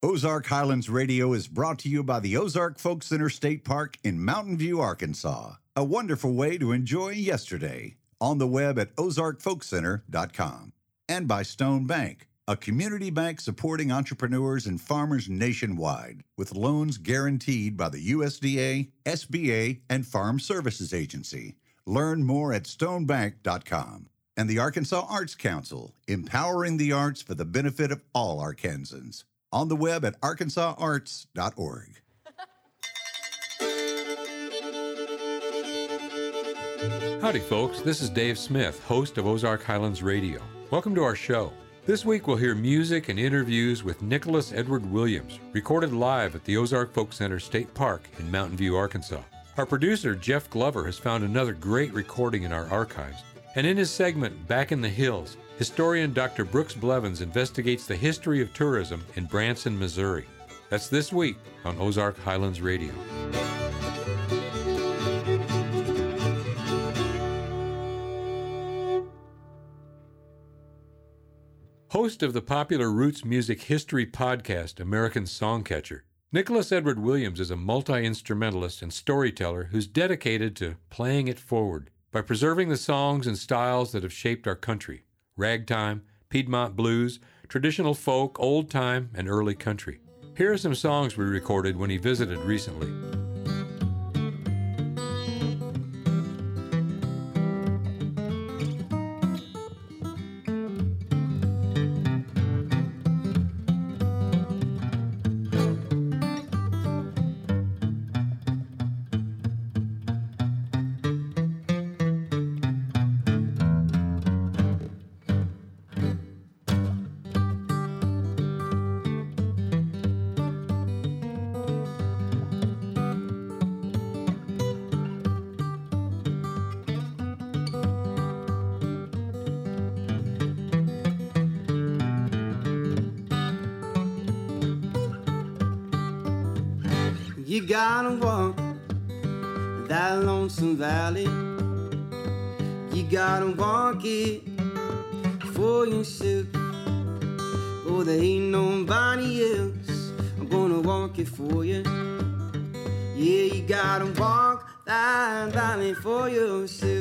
Ozark Highlands Radio is brought to you by the Ozark Folk Center State Park in Mountain View, Arkansas. A wonderful way to enjoy yesterday. On the web at ozarkfolkcenter.com. And by Stone Bank, a community bank supporting entrepreneurs and farmers nationwide with loans guaranteed by the USDA, SBA, and Farm Services Agency. Learn more at stonebank.com. And the Arkansas Arts Council, empowering the arts for the benefit of all Arkansans. On the web at arkansasarts.org. Howdy, folks. This is Dave Smith, host of Ozark Highlands Radio. Welcome to our show. This week we'll hear music and interviews with Nicholas Edward Williams, recorded live at the Ozark Folk Center State Park in Mountain View, Arkansas. Our producer, Jeff Glover, has found another great recording in our archives. And in his segment, Back in the Hills, historian Dr. Brooks Blevins investigates the history of tourism in Branson, Missouri. That's this week on Ozark Highlands Radio. Host of the popular roots music history podcast, American Songcatcher, Nicholas Edward Williams is a multi instrumentalist and storyteller who's dedicated to playing it forward by preserving the songs and styles that have shaped our country ragtime, Piedmont blues, traditional folk, old time, and early country. Here are some songs we recorded when he visited recently. You gotta walk that lonesome valley. You gotta walk it for yourself. Oh, there ain't nobody else. I'm gonna walk it for you. Yeah, you gotta walk that valley for yourself.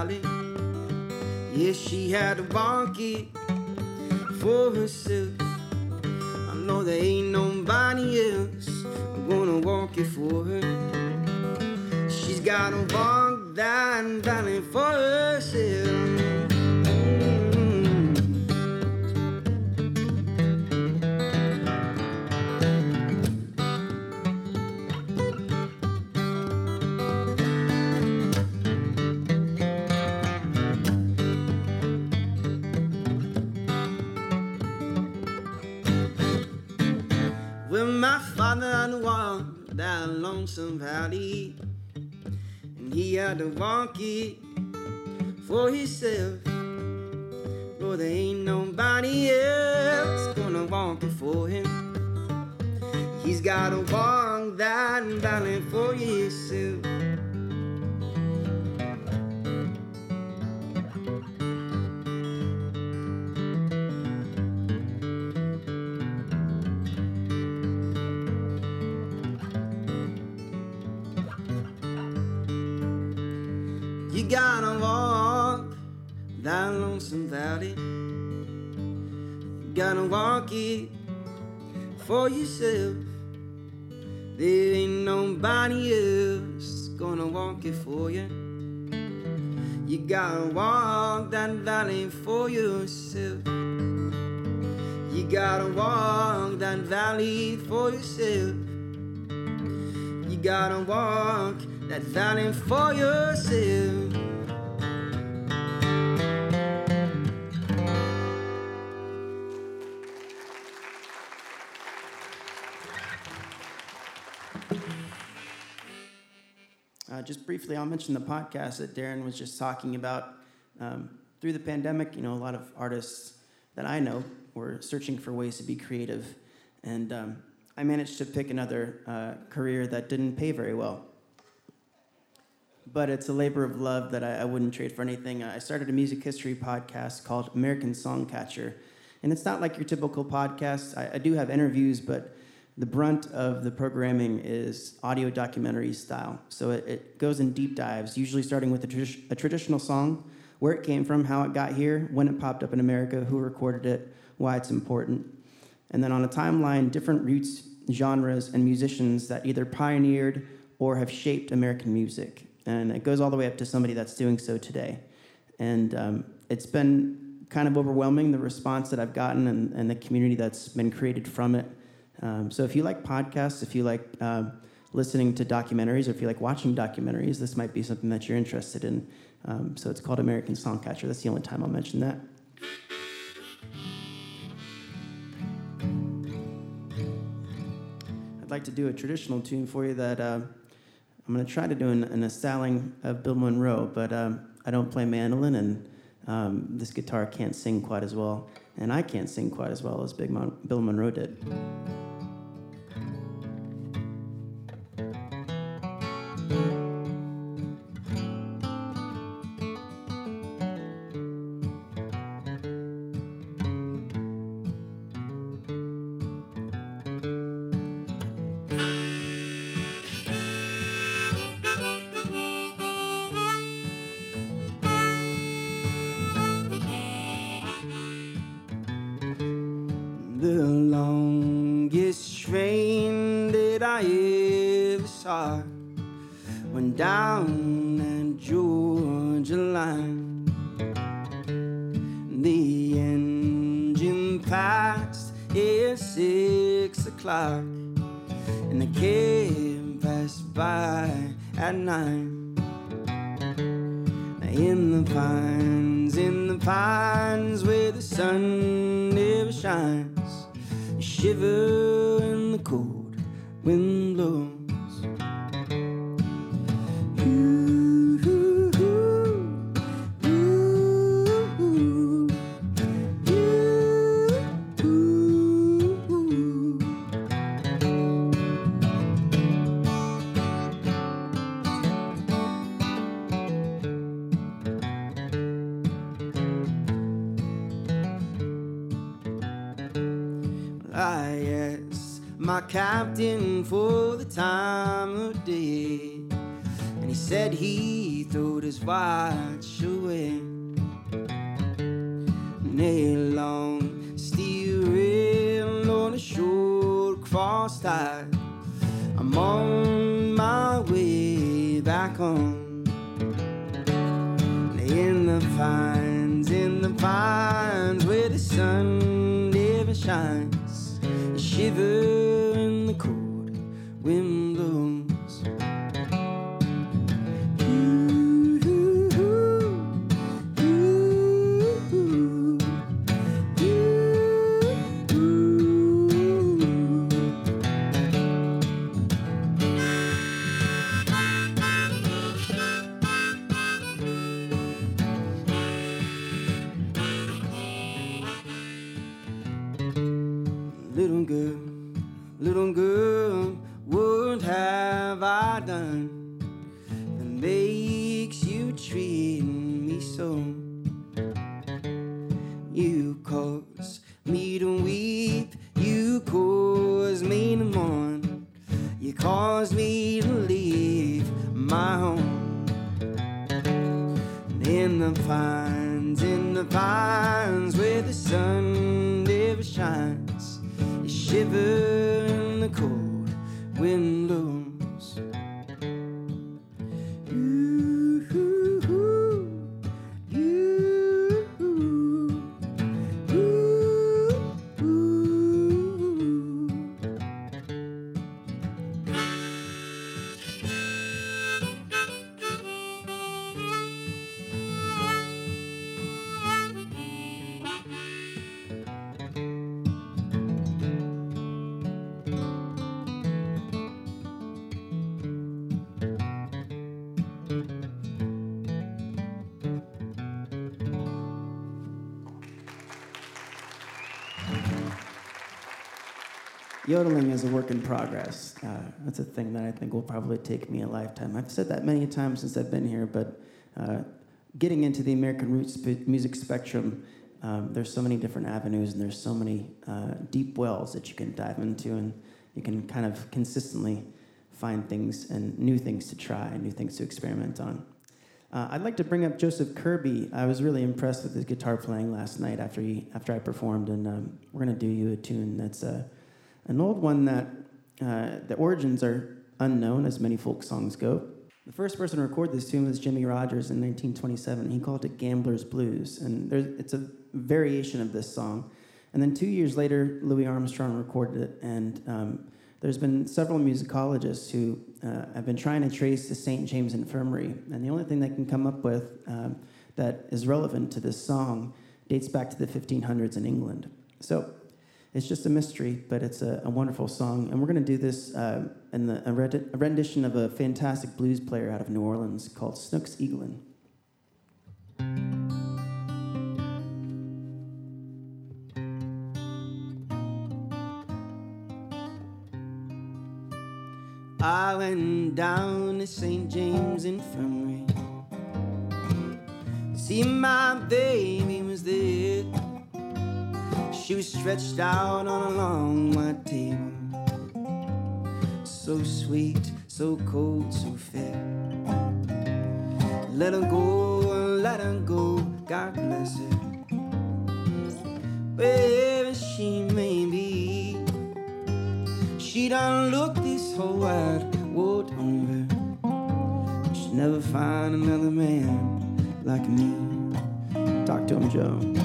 Valley. Yeah, she had walk it for herself. I know there ain't nobody else. I'm gonna walk it for her. She's gotta walk that valley for herself. Lonesome valley, and he had to walk it for himself. Lord, there ain't nobody else gonna walk it for him. He's gotta walk that valley for himself. Lonesome valley. Gotta walk it for yourself. There ain't nobody else gonna walk it for you. You gotta walk that valley for yourself. You gotta walk that valley for yourself. You gotta walk that valley for yourself. Briefly, I'll mention the podcast that Darren was just talking about. Um, through the pandemic, you know, a lot of artists that I know were searching for ways to be creative And um, I managed to pick another uh, career that didn't pay very well. But it's a labor of love that I, I wouldn't trade for anything. I started a music history podcast called American Songcatcher. And it's not like your typical podcast. I, I do have interviews, but the brunt of the programming is audio documentary style. So it, it goes in deep dives, usually starting with a, tradi- a, traditional song, where it came from, how it got here, when it popped up in America, who recorded it, why it's important. And then on a timeline, different roots, genres, and musicians that either pioneered or have shaped American music. And it goes all the way up to somebody that's doing so today. And um, it's been kind of overwhelming, the response that I've gotten and, and the community that's been created from it. Um, so if you like podcasts, if you like uh, listening to documentaries, or if you like watching documentaries, this might be something that you're interested in. Um, so it's called American Songcatcher. That's the only time I'll mention that. I'd like to do a traditional tune for you that uh, I'm going to try to do in, in, a styling of Bill Monroe, but um, I don't play mandolin, and um, this guitar can't sing quite as well, and I can't sing quite as well as Mon- Bill Monroe did. Captain for the time of day. And he said he throwed his watch shiver in the cold wind work in progress. Uh, that's a thing that I think will probably take me a lifetime. I've said that many times since I've been here, but uh, getting into the American roots music spectrum, um, there's so many different avenues and there's so many uh, deep wells that you can dive into, and you can kind of consistently find things and new things to try and new things to experiment on. Uh, I'd like to bring up Joseph Kirby. I was really impressed with his guitar playing last night after he after I performed, and um, we're gonna do you a tune that's uh, an old one that uh, the origins are unknown, as many folk songs go. The first person to record this tune was Jimmy Rogers in 1927. He called it Gambler's Blues, and it's a variation of this song. And then two years later, Louis Armstrong recorded it, and um, there's been several musicologists who uh, have been trying to trace the St. James Infirmary, and the only thing they can come up with um, that is relevant to this song dates back to the 1500s in England. So it's just a mystery, but it's a, a wonderful song, and we're going to do this uh, in the, a, rendition of a fantastic blues player out of New Orleans called Snooks Eaglin. I went down to St. James Infirmary. See, my baby was there. She was stretched out on a long white table. So sweet, so cold, so fair. Let her go, let her go, God bless her. Wherever she may be, she done look this whole wide world over. She'll never find another man like me. Talk to him, Joe.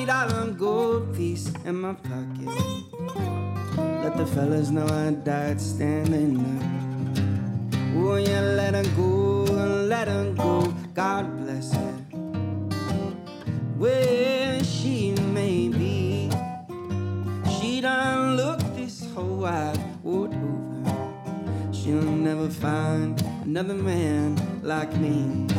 Twenty dollar gold piece in my pocket. Let the fellas know I died standing up. Oh yeah, let her go, let her go. God bless her. Where she may be, she done look this whole wide world over. She'll never find another man like me.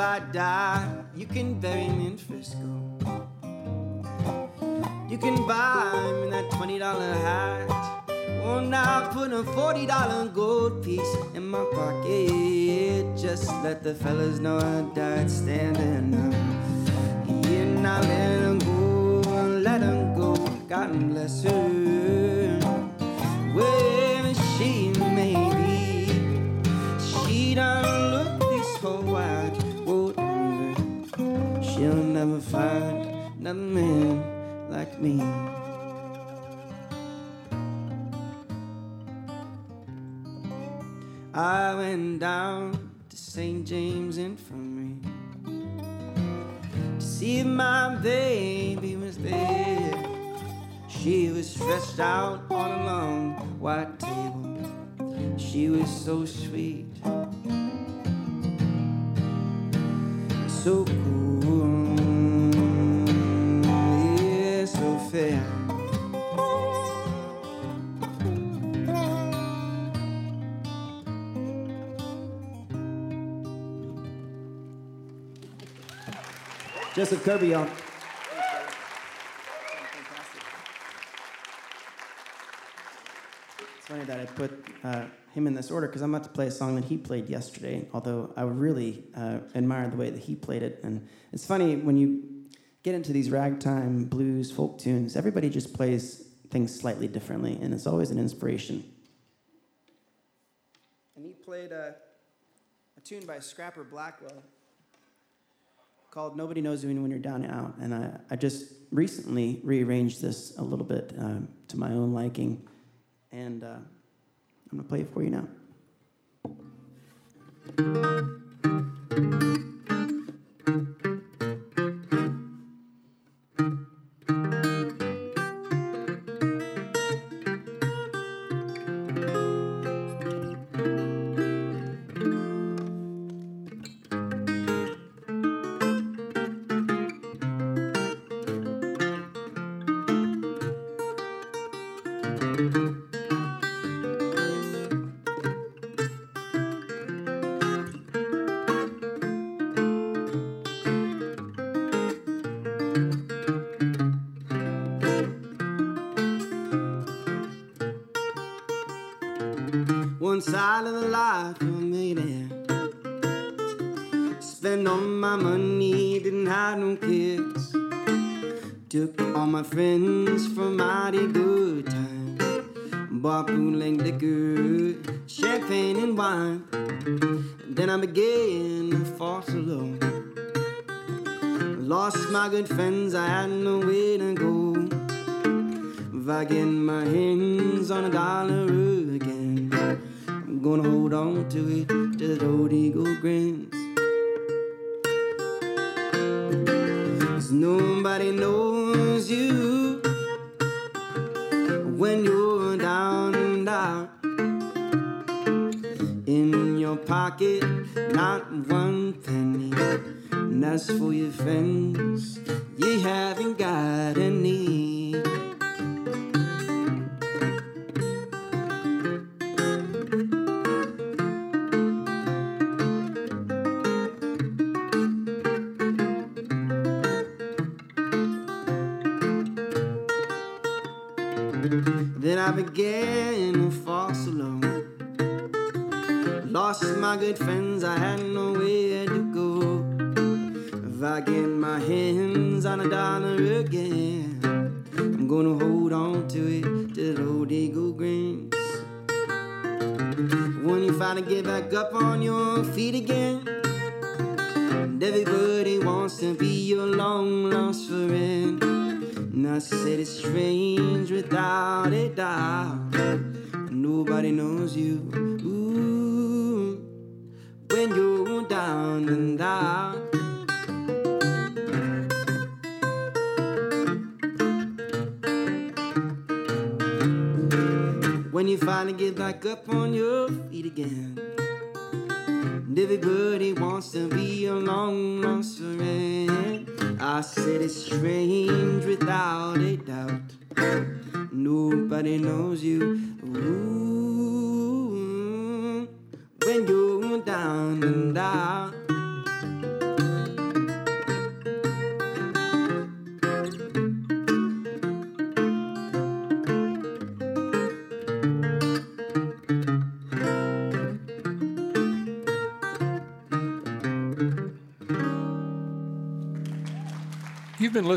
I die, you can bury me in Frisco. You can buy me that $20 hat. Oh, now put a forty dollar gold piece in my pocket. Just let the fellas know I died standing up. Yeah, now let them go, let go. God bless her. Never find another man like me. I went down to St. James Infirmary to see if my baby was there. She was stretched out on a long white table. She was so sweet, so cool, yeah, so fair. Joseph Kirby on. It's funny that I put uh, him in this order because I'm about to play a song that he played yesterday, although I really uh, admire the way that he played it. And it's funny when you get into these ragtime, blues, folk tunes, everybody just plays things slightly differently, and it's always an inspiration. And he played a, a tune by Scrapper Blackwell called Nobody Knows You When You're Down and Out. And I, I just recently rearranged this a little bit um, to my own liking. And uh, I'm going to play it for you now. Not one penny. And as for your friends, you haven't got any.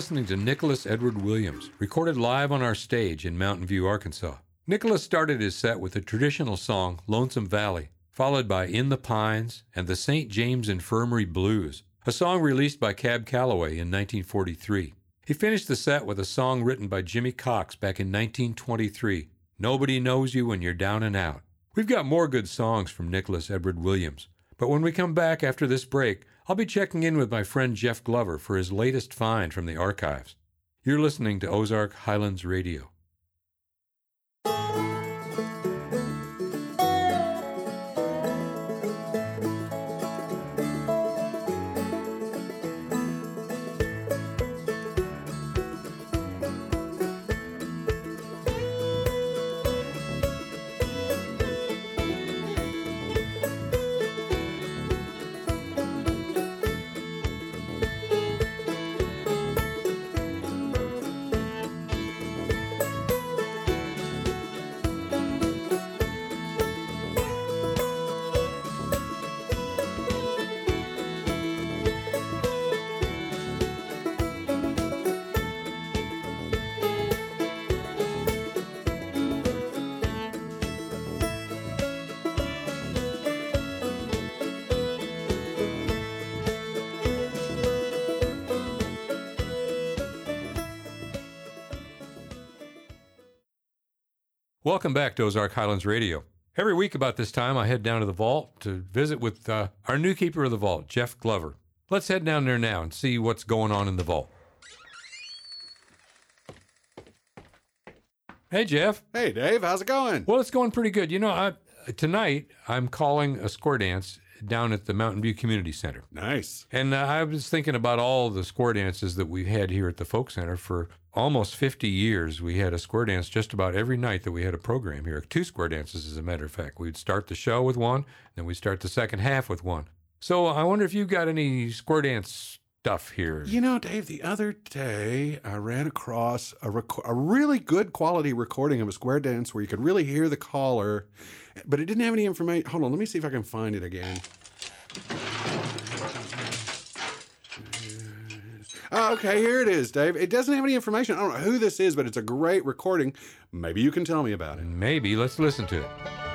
Listening to Nicholas Edward Williams, recorded live on our stage in Mountain View, Arkansas. Nicholas started his set with the traditional song Lonesome Valley, followed by In the Pines and the St. James Infirmary Blues, a song released by Cab Calloway in 1943. He finished the set with a song written by Jimmy Cox back in 1923, Nobody Knows You When You're Down and Out. We've got more good songs from Nicholas Edward Williams, but when we come back after this break, I'll be checking in with my friend Jeff Glover for his latest find from the archives. You're listening to Ozark Highlands Radio. Welcome back to Ozark Highlands Radio. Every week about this time, I head down to the vault to visit with uh, our new keeper of the vault, Jeff Glover. Let's head down there now and see what's going on in the vault. Hey, Jeff. Hey, Dave, how's it going? Well, it's going pretty good. You know, I, tonight I'm calling a square dance down at the Mountain View Community Center. Nice. And uh, I was thinking about all the square dances that we've had here at the Folk Center for almost 50 years. We had a square dance just about every night that we had a program here. Two square dances, as a matter of fact. We'd start the show with one, then we'd start the second half with one. So I wonder if you've got any square dance stuff here. You know, Dave, the other day I ran across a, rec- a really good quality recording of a square dance where you could really hear the caller, but it didn't have any information. Hold on, let me see if I can find it again. Oh, okay, here it is, Dave. It doesn't have any information. I don't know who this is, but it's a great recording. Maybe you can tell me about it. Maybe. Let's listen to it.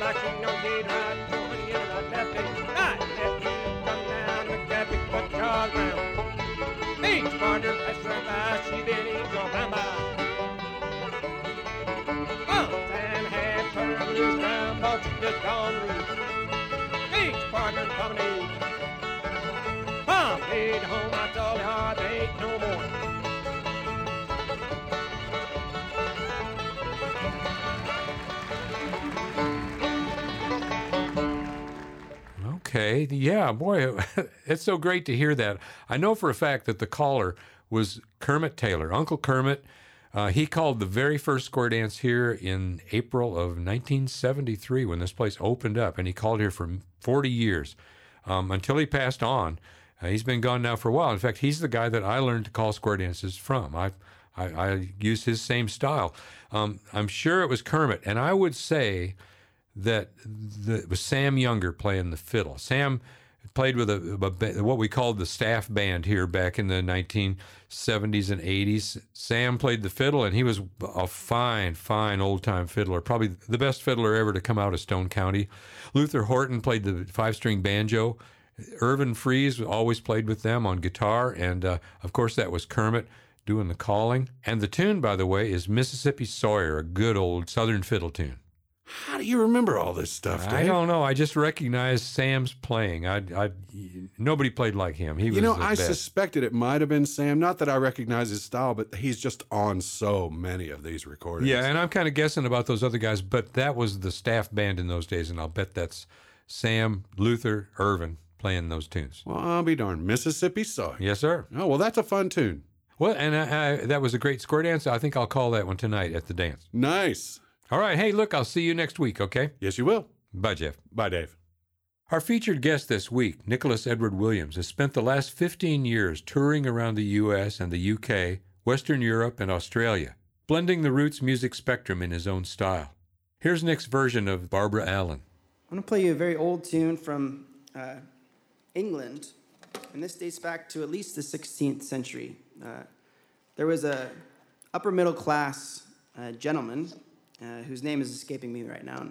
knocking on the right, come down the cabin, but. Each partner she by. Turned loose but she just gone loose. Each partner coming in. Home, I told her there ain't no more. Okay. Yeah, boy, it's so great to hear that. I know for a fact that the caller was Kermit Taylor, Uncle Kermit. Uh, he called the very first square dance here in April of 1973 when this place opened up, and he called here for 40 years um, until he passed on. Uh, he's been gone now for a while. In fact, he's the guy that I learned to call square dances from. I I, I used his same style. Um, I'm sure it was Kermit, and I would say that the, was Sam Younger playing the fiddle. Sam played with a, a, what we called the staff band here back in the 1970s and 80s. Sam played the fiddle, and he was a fine, fine old time fiddler, probably the best fiddler ever to come out of Stone County. Luther Horton played the five string banjo. Irvin Fries always played with them on guitar, and uh, of course that was Kermit doing the calling. And the tune, by the way, is Mississippi Sawyer, a good old Southern fiddle tune. How do you remember all this stuff, Dave? I don't know. I just recognized Sam's playing. I, I, nobody played like him. He was. You know, I best. suspected it might have been Sam. Not that I recognize his style, but he's just on so many of these recordings. Yeah, and I'm kind of guessing about those other guys, but that was the staff band in those days, and I'll bet that's Sam, Luther, Irvin playing those tunes. Well, I'll be darned. Mississippi Sawyer. Yes, sir. Oh, well, that's a fun tune. Well, and I, I, that was a great square dance. I think I'll call that one tonight at the dance. Nice. All right. Hey, look, I'll see you next week, okay? Yes, you will. Bye, Jeff. Bye, Dave. Our featured guest this week, Nicholas Edward Williams, has spent the last 15 years touring around the U.S. and the UK, Western Europe, and Australia, blending the roots music spectrum in his own style. Here's Nick's version of Barbara Allen. I'm going to play you a very old tune from uh, England, and this dates back to at least the 16th century. Uh, there was a upper middle class uh, gentleman uh, whose name is escaping me right now.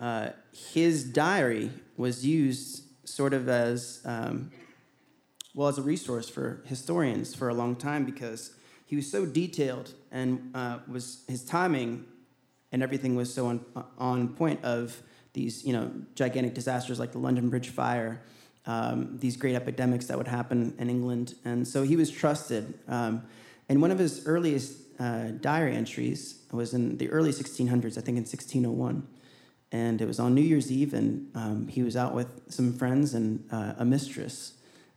uh, his diary was used sort of as um, well as a resource for historians for a long time because he was so detailed and uh, was his timing and everything was so on, on point of these you know gigantic disasters like the London Bridge fire, um, these great epidemics that would happen in England, and so he was trusted. Um, and one of his earliest uh, diary entries was in the early 1600s, I think in 1601, and it was on New Year's Eve, and um, he was out with some friends and uh, a mistress,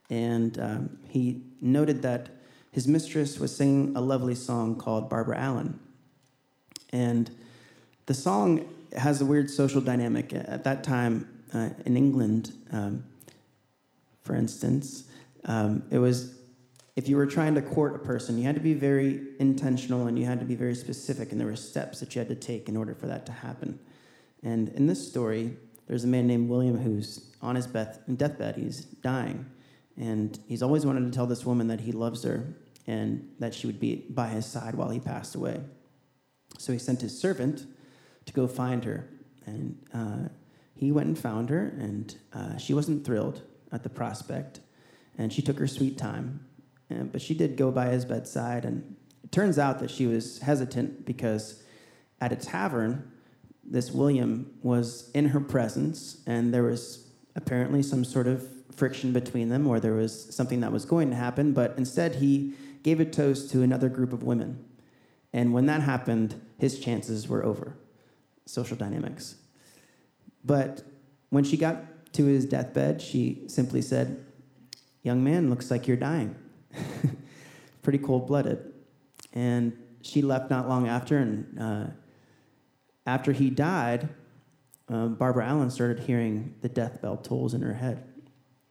and um, he noted that his mistress was singing a lovely song called Barbara Allen, and the song has a weird social dynamic. At that time uh, in England, um, for instance, um, it was if you were trying to court a person, you had to be very intentional and you had to be very specific, and there were steps that you had to take in order for that to happen. And in this story, there's a man named William who's on his deathbed, he's dying, and he's always wanted to tell this woman that he loves her and that she would be by his side while he passed away. So he sent his servant to go find her. And uh, he went and found her, and uh, she wasn't thrilled at the prospect. And she took her sweet time. And, but she did go by his bedside, and it turns out that she was hesitant because at a tavern, this William was in her presence, and there was apparently some sort of friction between them, or there was something that was going to happen, but instead he gave a toast to another group of women. And when that happened, his chances were over social dynamics. But when she got to his deathbed, she simply said, Young man, looks like you're dying. Pretty cold blooded. And she left not long after, and uh, after he died, um, Barbara Allen started hearing the death bell tolls in her head.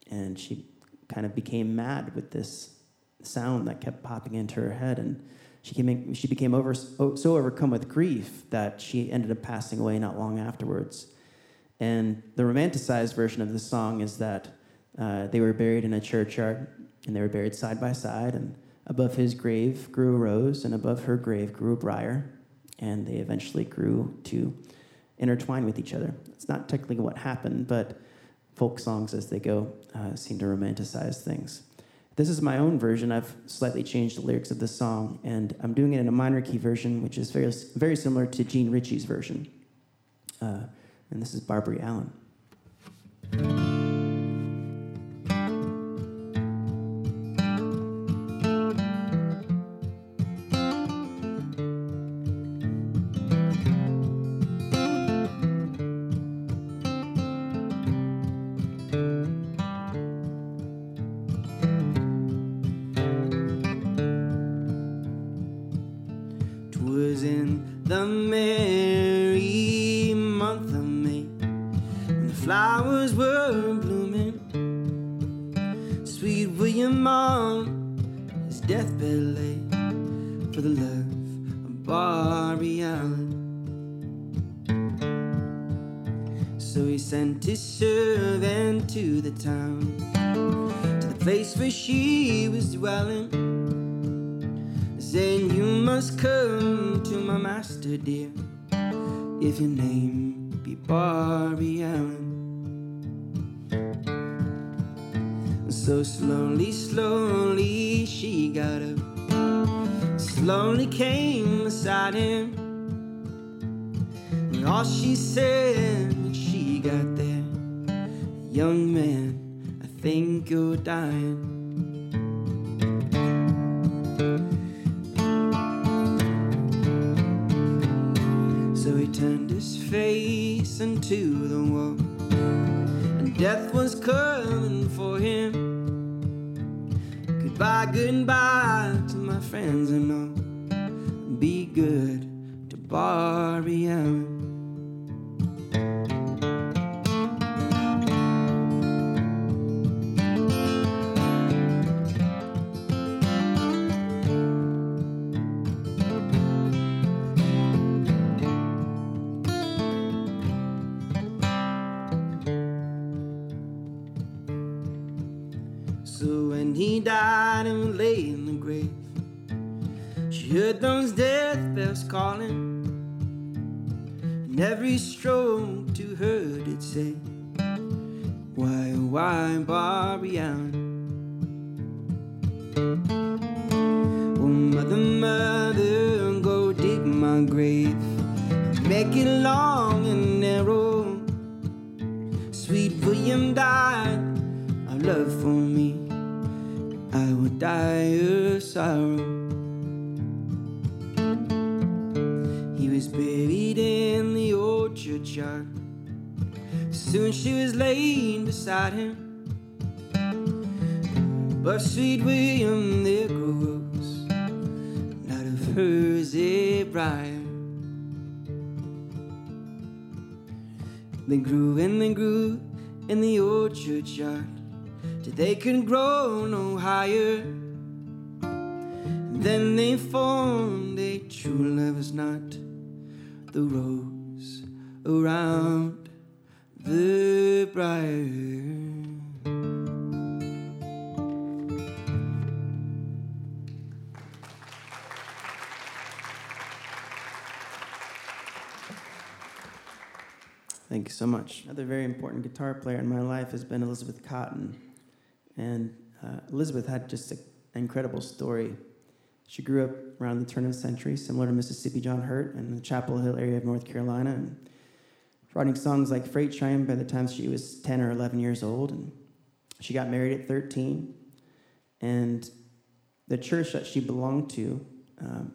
And she kind of became mad with this sound that kept popping into her head. And she, came, she became over, so overcome with grief that she ended up passing away not long afterwards. And the romanticized version of the song is that uh, they were buried in a churchyard and they were buried side by side. And above his grave grew a rose, and above her grave grew a briar. And they eventually grew to intertwine with each other. It's not technically what happened, but folk songs as they go uh, seem to romanticize things. This is my own version. I've slightly changed the lyrics of the song, and I'm doing it in a minor key version, which is very, very similar to Jean Ritchie's version. Uh, and this is Barbara Allen. Every stroke to her it say, Soon she was laid beside him. But sweet William, there grows out of hers a briar. They grew and they grew in the old churchyard till they couldn't grow no higher. Then they formed a true lover's knot, the rose around Thank you so much. Another very important guitar player in my life has been Elizabeth Cotten. And uh, Elizabeth had just an incredible story. She grew up around the turn of the century, similar to Mississippi John Hurt in the Chapel Hill area of North Carolina, and writing songs like Freight Train by the time she was 10 or 11 years old. And she got married at 13. And the church that she belonged to um,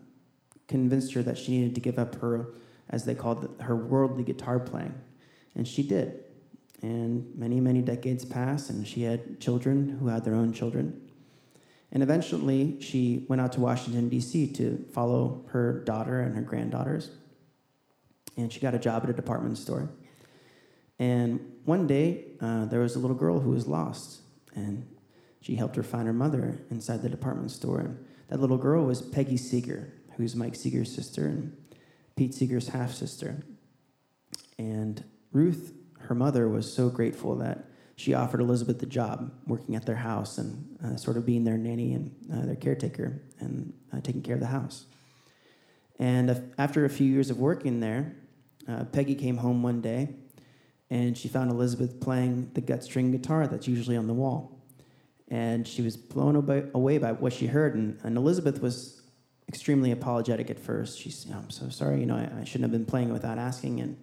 convinced her that she needed to give up her, as they called it, her worldly guitar playing. And she did. And many, many decades passed, and she had children who had their own children. And eventually, she went out to Washington, D.C. to follow her daughter and her granddaughters. And she got a job at a department store. And one day, uh, there was a little girl who was lost. And she helped her find her mother inside the department store. And that little girl was Peggy Seeger, who's Mike Seeger's sister and Pete Seeger's half sister. And Ruth, her mother, was so grateful that she offered Elizabeth the job working at their house and uh, sort of being their nanny and uh, their caretaker and uh, taking care of the house. And after a few years of working there, uh, Peggy came home one day and she found Elizabeth playing the gut string guitar that's usually on the wall. And she was blown away by what she heard. And, and Elizabeth was extremely apologetic at first. She's, I'm so sorry, you know, I, I shouldn't have been playing without asking. And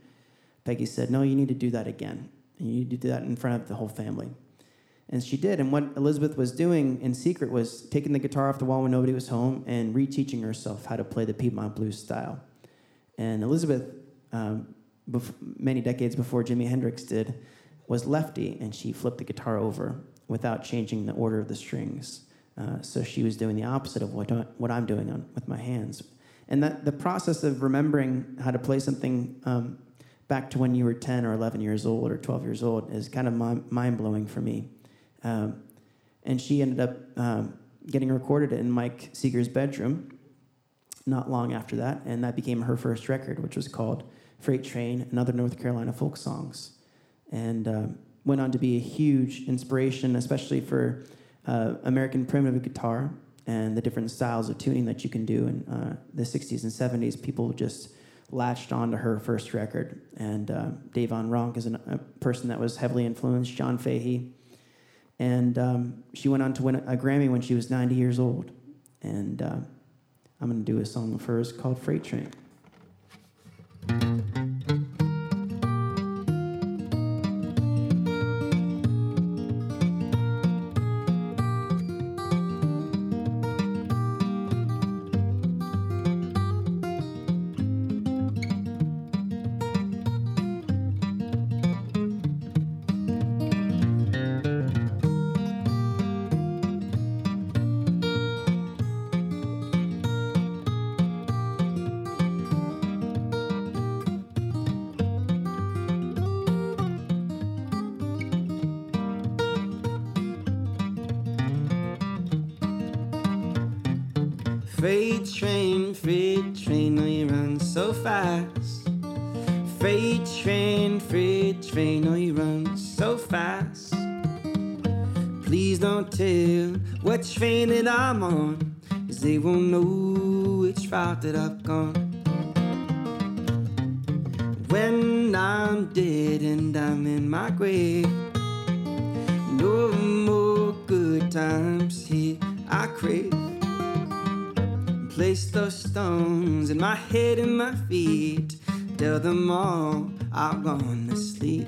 Peggy said, No, you need to do that again. You need to do that in front of the whole family. And she did. And what Elizabeth was doing in secret was taking the guitar off the wall when nobody was home and reteaching herself how to play the Piedmont blues style. And Elizabeth, um, bef- many decades before Jimi Hendrix did, was lefty, and she flipped the guitar over without changing the order of the strings. Uh, so she was doing the opposite of what, what I'm doing on, with my hands. And that the process of remembering how to play something um, back to when you were 10 or 11 years old or 12 years old is kind of mind blowing for me. Um, and she ended up um, getting recorded in Mike Seeger's bedroom not long after that, and that became her first record, which was called Freight Train and Other North Carolina Folk Songs. And uh, went on to be a huge inspiration, especially for uh, American primitive guitar and the different styles of tuning that you can do in uh, the 60s and 70s. People just latched on to her first record. And uh, Dave Van Ronk is an, a person that was heavily influenced, John Fahey. And um, she went on to win a Grammy when she was 90 years old. And uh, I'm going to do a song of hers called Freight Train. Freight that I've gone. When I'm dead and I'm in my grave, no more good times here I crave. Place those stones in my head and my feet. Tell them all I'm gonna sleep.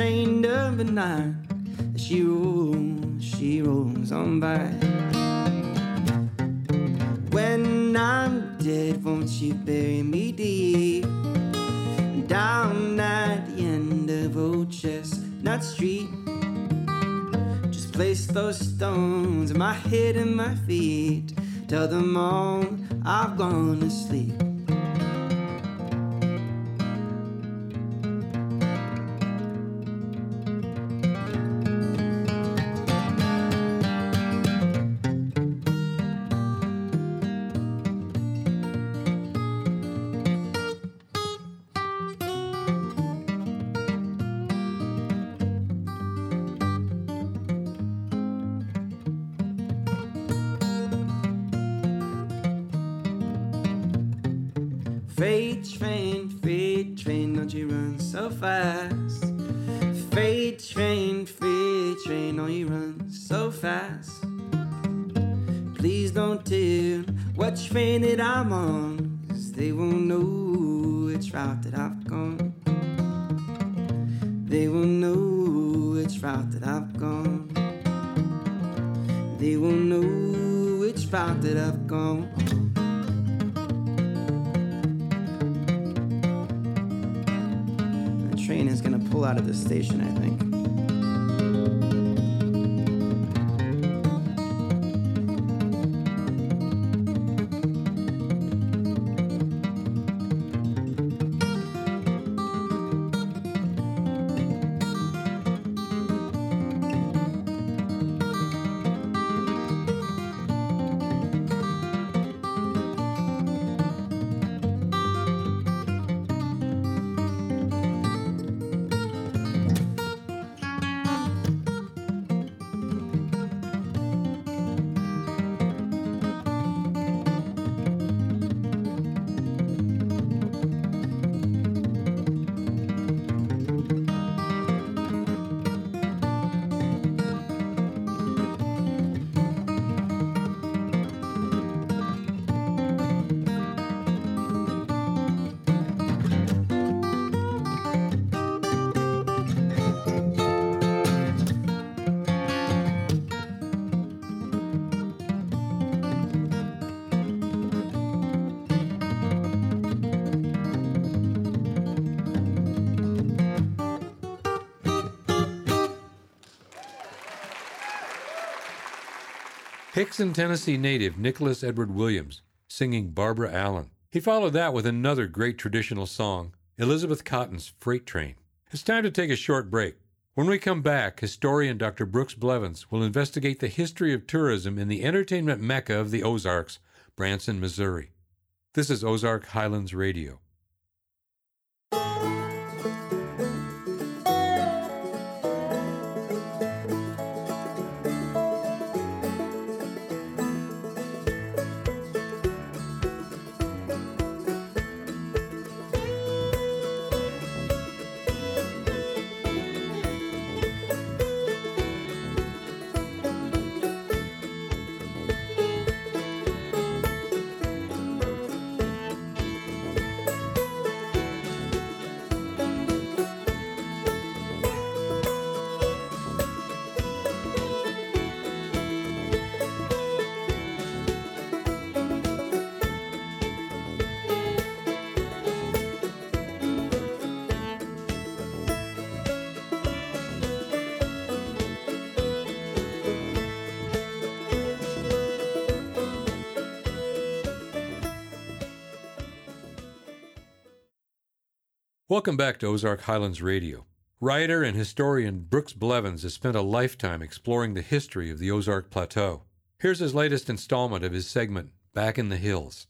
That unchained of a night. Please don't tell what train that I'm on, 'cause they won't know which route that I've gone. They won't know which route that I've gone. They won't know which route that I've gone. The train is gonna pull out of the station, I think. Hixson, Tennessee native Nicholas Edward Williams singing Barbara Allen. He followed that with another great traditional song, Elizabeth Cotten's Freight Train. It's time to take a short break. When we come back, historian Dr. Brooks Blevins will investigate the history of tourism in the entertainment mecca of the Ozarks, Branson, Missouri. This is Ozark Highlands Radio. Welcome back to Ozark Highlands Radio. Writer and historian Brooks Blevins has spent a lifetime exploring the history of the Ozark Plateau. Here's his latest installment of his segment, Back in the Hills.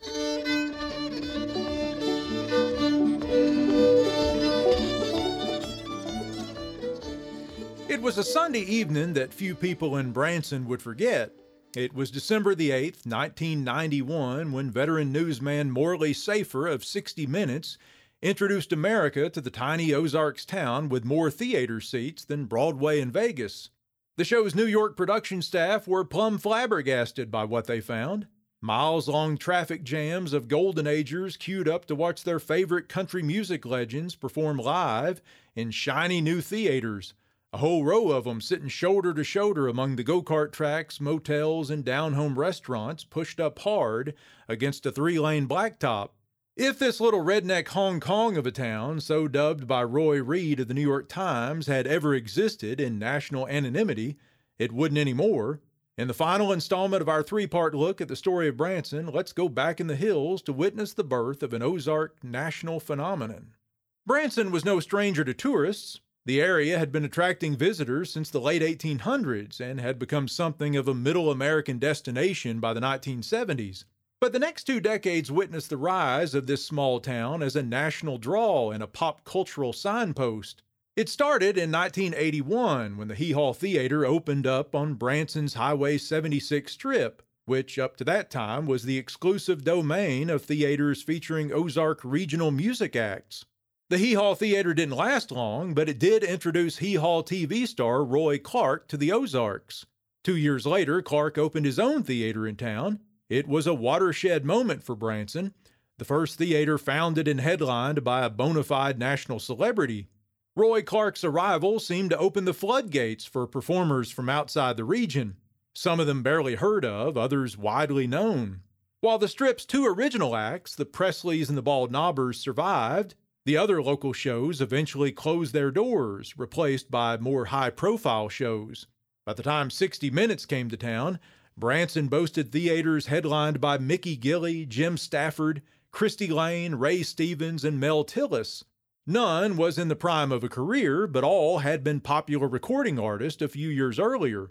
It was a Sunday evening that few people in Branson would forget. It was December the 8th, 1991, when veteran newsman Morley Safer of 60 Minutes introduced America to the tiny Ozarks town with more theater seats than Broadway and Vegas. The show's New York production staff were plumb flabbergasted by what they found. Miles long traffic jams of Golden Agers queued up to watch their favorite country music legends perform live in shiny new theaters a whole row of them sitting shoulder to shoulder among the go kart tracks, motels, and down home restaurants pushed up hard against a three lane blacktop. If this little redneck Hong Kong of a town, so dubbed by Roy Reed of the New York Times, had ever existed in national anonymity, it wouldn't anymore. In the final installment of our three part look at the story of Branson, let's go back in the hills to witness the birth of an Ozark national phenomenon. Branson was no stranger to tourists. The area had been attracting visitors since the late 1800s and had become something of a middle American destination by the 1970s. But the next two decades witnessed the rise of this small town as a national draw and a pop cultural signpost. It started in 1981 when the Hee Haw Theater opened up on Branson's Highway 76 strip, which up to that time was the exclusive domain of theaters featuring Ozark regional music acts. The Hee Haw Theater didn't last long, but it did introduce Hee Haw TV star Roy Clark to the Ozarks. Two years later, Clark opened his own theater in town. It was a watershed moment for Branson, the first theater founded and headlined by a bona fide national celebrity. Roy Clark's arrival seemed to open the floodgates for performers from outside the region, some of them barely heard of, others widely known. While the strip's two original acts, the Presleys and the Bald Knobbers, survived, the other local shows eventually closed their doors, replaced by more high profile shows. By the time 60 Minutes came to town, Branson boasted theaters headlined by Mickey Gilley, Jim Stafford, Cristy Lane, Ray Stevens, and Mel Tillis. None was in the prime of a career, but all had been popular recording artists a few years earlier.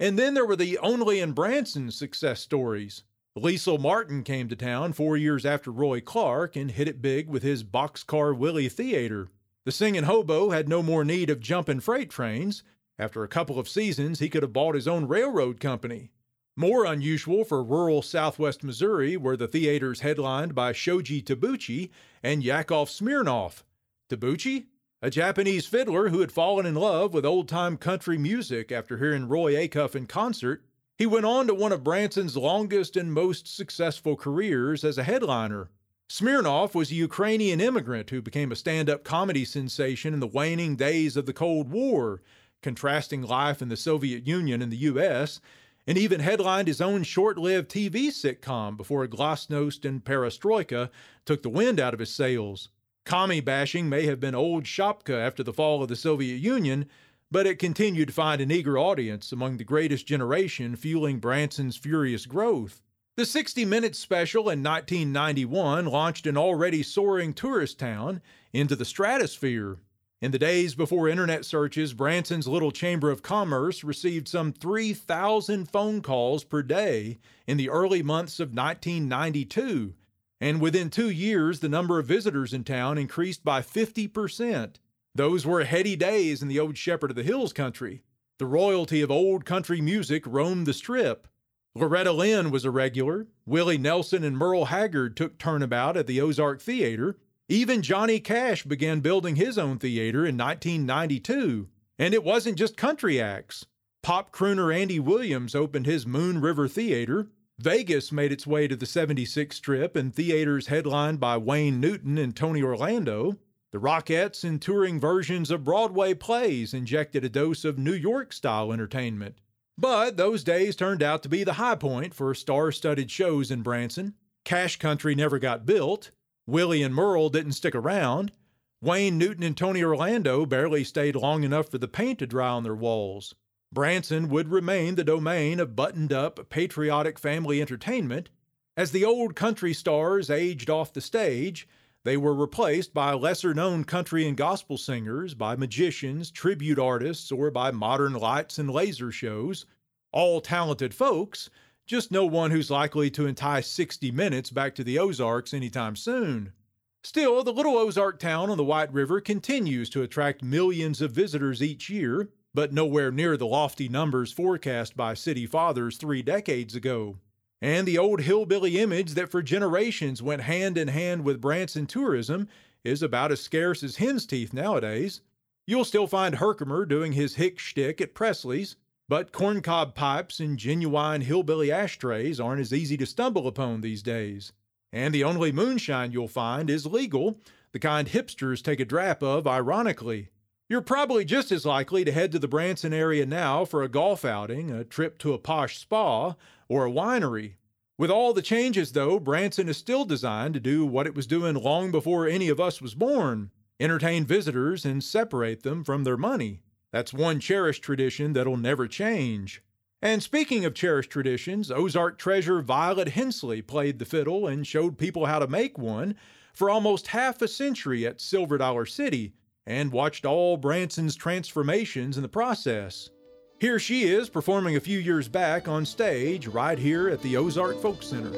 And then there were the only in Branson success stories. Lecil Martin came to town four years after Roy Clark and hit it big with his Boxcar Willie Theater. The singing hobo had no more need of jumping freight trains. After a couple of seasons, he could have bought his own railroad company. More unusual for rural southwest Missouri were the theaters headlined by Shoji Tabuchi and Yakov Smirnoff. Tabuchi, a Japanese fiddler who had fallen in love with old time country music after hearing Roy Acuff in concert, he went on to one of Branson's longest and most successful careers as a headliner. Smirnoff was a Ukrainian immigrant who became a stand up comedy sensation in the waning days of the Cold War, contrasting life in the Soviet Union and the U.S., and even headlined his own short lived TV sitcom before Glasnost and Perestroika took the wind out of his sails. Commie bashing may have been old shapka after the fall of the Soviet Union, but it continued to find an eager audience among the greatest generation, fueling Branson's furious growth. The 60 Minutes special in 1991 launched an already soaring tourist town into the stratosphere. In the days before internet searches, Branson's little chamber of commerce received some 3,000 phone calls per day in the early months of 1992, and within two years, the number of visitors in town increased by 50%. Those were heady days in the old Shepherd of the Hills country. The royalty of old country music roamed the strip. Loretta Lynn was a regular. Willie Nelson and Merle Haggard took turnabout at the Ozark Theater. Even Johnny Cash began building his own theater in 1992. And it wasn't just country acts. Pop crooner Andy Williams opened his Moon River Theater. Vegas made its way to the 76 Strip and theaters headlined by Wayne Newton and Tony Orlando. The Rockettes and touring versions of Broadway plays injected a dose of New York style entertainment. But those days turned out to be the high point for star studded shows in Branson. Cash Country never got built. Willie and Merle didn't stick around. Wayne Newton and Tony Orlando barely stayed long enough for the paint to dry on their walls. Branson would remain the domain of buttoned up, patriotic family entertainment. As the old country stars aged off the stage, They were replaced by lesser known country and gospel singers, by magicians, tribute artists, or by modern lights and laser shows. All talented folks, just no one who's likely to entice 60 Minutes back to the Ozarks anytime soon. Still, the little Ozark town on the White River continues to attract millions of visitors each year, but nowhere near the lofty numbers forecast by city fathers three decades ago. And the old hillbilly image that for generations went hand in hand with Branson tourism is about as scarce as hen's teeth nowadays. You'll still find Herkimer doing his hick shtick at Presley's, but corncob pipes and genuine hillbilly ashtrays aren't as easy to stumble upon these days. And the only moonshine you'll find is legal, the kind hipsters take a drap of ironically. You're probably just as likely to head to the Branson area now for a golf outing, a trip to a posh spa, or a winery. With all the changes, though, Branson is still designed to do what it was doing long before any of us was born entertain visitors and separate them from their money. That's one cherished tradition that'll never change. And speaking of cherished traditions, Ozark treasure Violet Hensley played the fiddle and showed people how to make one for almost half a century at Silver Dollar City, and watched all Branson's transformations in the process. Here she is performing a few years back on stage right here at the Ozark Folk Center.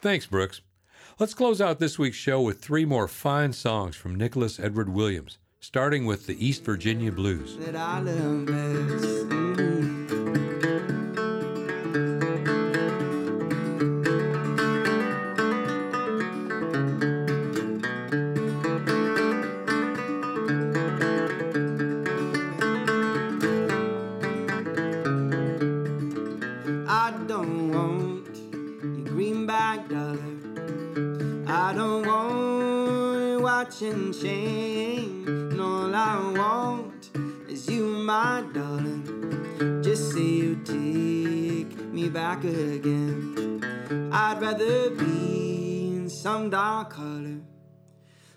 Thanks, Brooks. Let's close out this week's show with three more fine songs from Nicholas Edward Williams, starting with the East Virginia Blues. And chain. And all I want is you, my darling. Just say you take me back again. I'd rather be in some dark color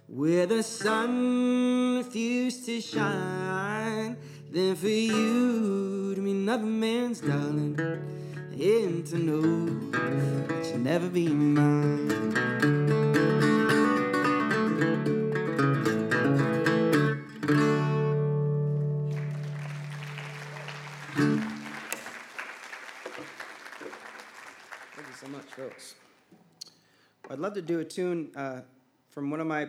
where the sun refused to shine than for you to be another man's darling and to know that you'll never be mine. To do a tune uh, from one of my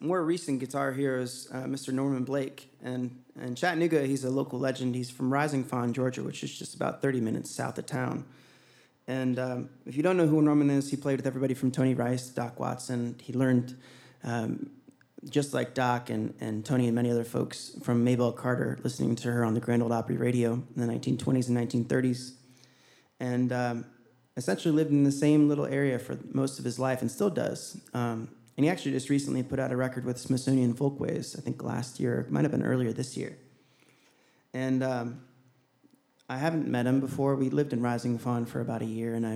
more recent guitar heroes, uh, Mr. Norman Blake. And in Chattanooga, he's a local legend. He's from Rising Fawn, Georgia, which is just about 30 minutes south of town. And um, if you don't know who Norman is, he played with everybody from Tony Rice, Doc Watson. He learned, um, just like Doc and, and Tony and many other folks, from Maybelle Carter, listening to her on the Grand Ole Opry radio in the 1920s and 1930s. And um, essentially lived in the same little area for most of his life and still does. Um, and he actually just recently put out a record with Smithsonian Folkways, I think last year, might have been earlier this year. And um, I haven't met him before. We lived in Rising Fawn for about a year, and I,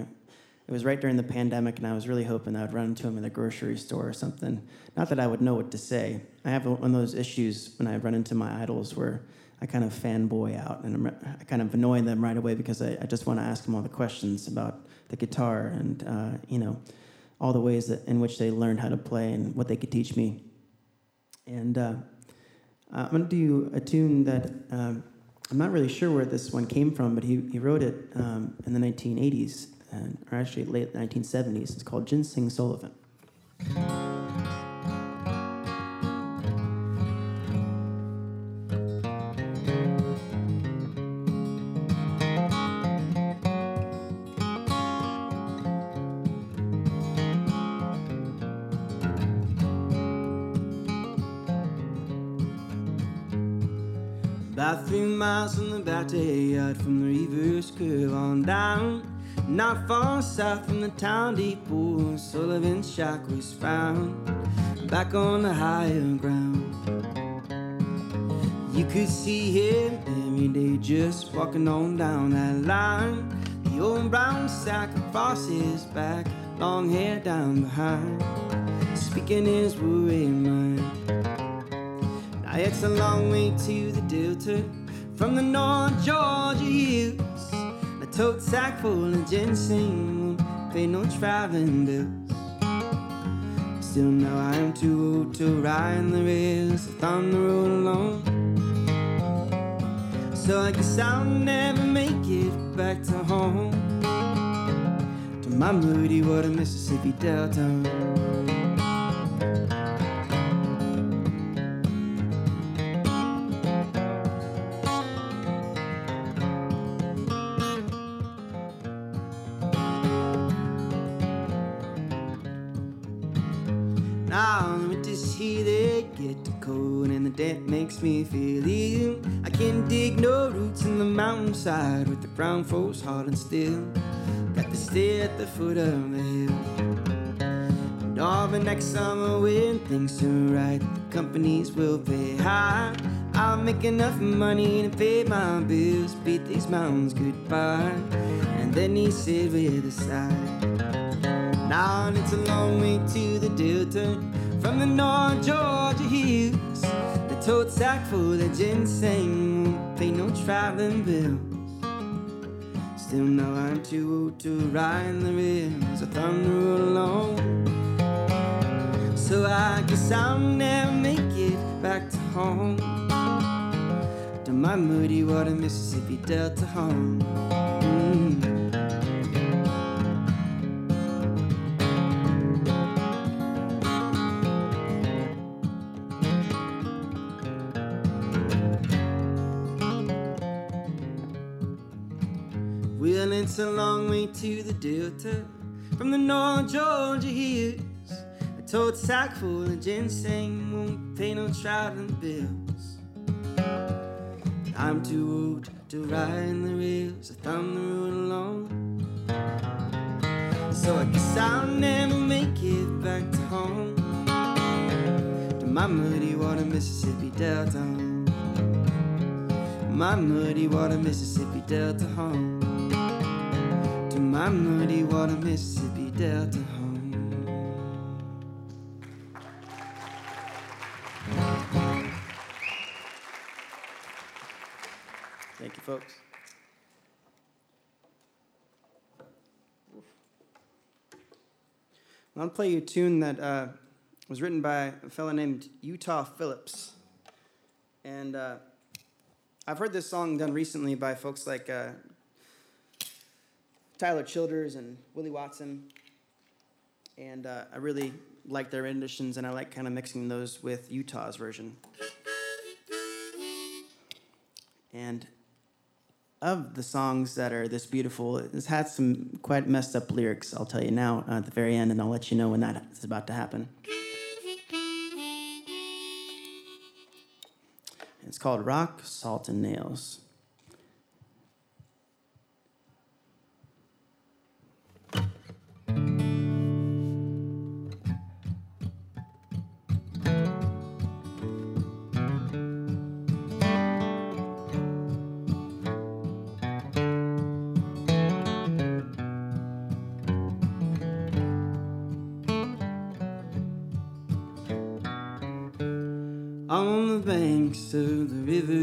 it was right during the pandemic, and I was really hoping I would run into him in the grocery store or something. Not that I would know what to say. I have one of those issues when I run into my idols where I kind of fanboy out, and I'm, I kind of annoy them right away because I, I just want to ask them all the questions about the guitar and uh, you know all the ways that, in which they learned how to play and what they could teach me. And uh, I'm going to do a tune that um, I'm not really sure where this one came from, but he, he wrote it um, in the 1980s, and, or actually late 1970s. It's called Ginseng Sullivan. The from the reverse curve on down. Not far south from the town depot, Sullivan's shack was found. Back on the higher ground. You could see him every day just walking on down that line. The old brown sack across his back, long hair down behind, speaking his worried mind. Now it's a long way to the Delta from the North Georgia hills. A tote sack full of ginseng won't pay no traveling bills. Still know I'm too old to ride the rails on the road alone. So I guess I'll never make it back to home. To my moody water, Mississippi Delta. Mountainside with the brown folks hard and still. Got to stay at the foot of the hill. And all the next summer when things are right, the companies will pay high. I'll make enough money to pay my bills, beat these mountains goodbye. And then he said with a sigh. Now it's a long way to the Delta from the North Georgia hills. The tote sack full of ginseng won't pay no traveling bills. Still know I'm too old to ride the rails. I thunder along. So I guess I'll never make it back to home. To my muddy water, Mississippi Delta home. It's a long way to the Delta from the North Georgia hills. A tote sack full of ginseng won't pay no traveling bills. I'm too old to ride in the rails. I thumb the road along. So I guess I'll never make it back to home. To my muddy water, Mississippi Delta. home. My muddy water, Mississippi Delta home. My muddy water, Mississippi Delta home. Thank you, folks. Gonna play you a tune that uh, was written by a fellow named Utah Phillips, and uh, I've heard this song done recently by folks like uh, Tyler Childers and Willie Watson, and uh, I really like their renditions, and I like kind of mixing those with Utah's version. And of the songs that are this beautiful, it's had some quite messed up lyrics. I'll tell you now uh, at the very end, and I'll let you know when that is about to happen. It's called Rock, Salt, and Nails. Of the river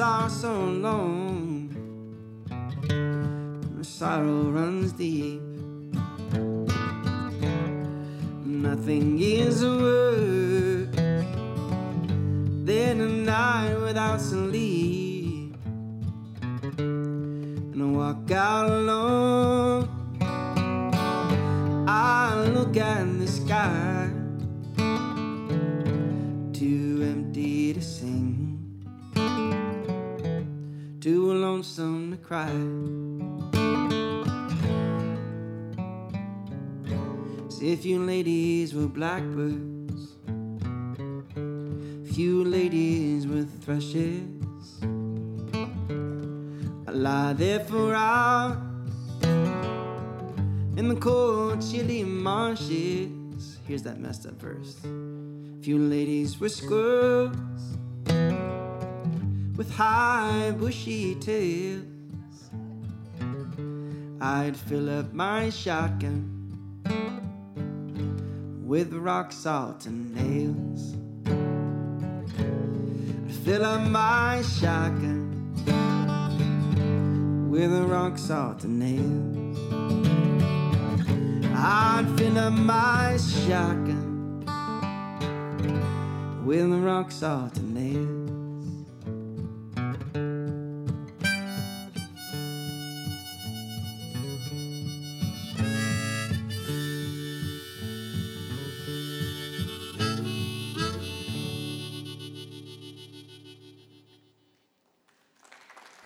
are so long, my sorrow runs deep. Cry. As if you ladies were blackbirds, few ladies were thrushes. I lie there for hours in the cold, chilly marshes. Here's that messed up verse. Few ladies were squirrels with high bushy tails. I'd fill up my shotgun with rock salt and nails. I'd fill up my shotgun with rock salt and nails. I'd fill up my shotgun with rock salt and nails.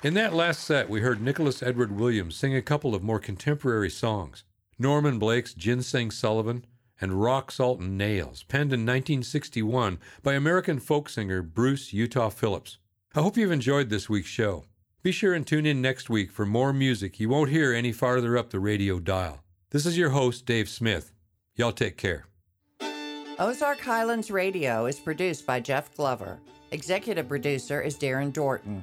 In that last set, we heard Nicholas Edward Williams sing a couple of more contemporary songs Norman Blake's Ginseng Sullivan and Rock, Salt, and Nails, penned in 1961 by American folk singer Bruce Utah Phillips. I hope you've enjoyed this week's show. Be sure and tune in next week for more music you won't hear any farther up the radio dial. This is your host, Dave Smith. Y'all take care. Ozark Highlands Radio is produced by Jeff Glover. Executive producer is Darren Dorton.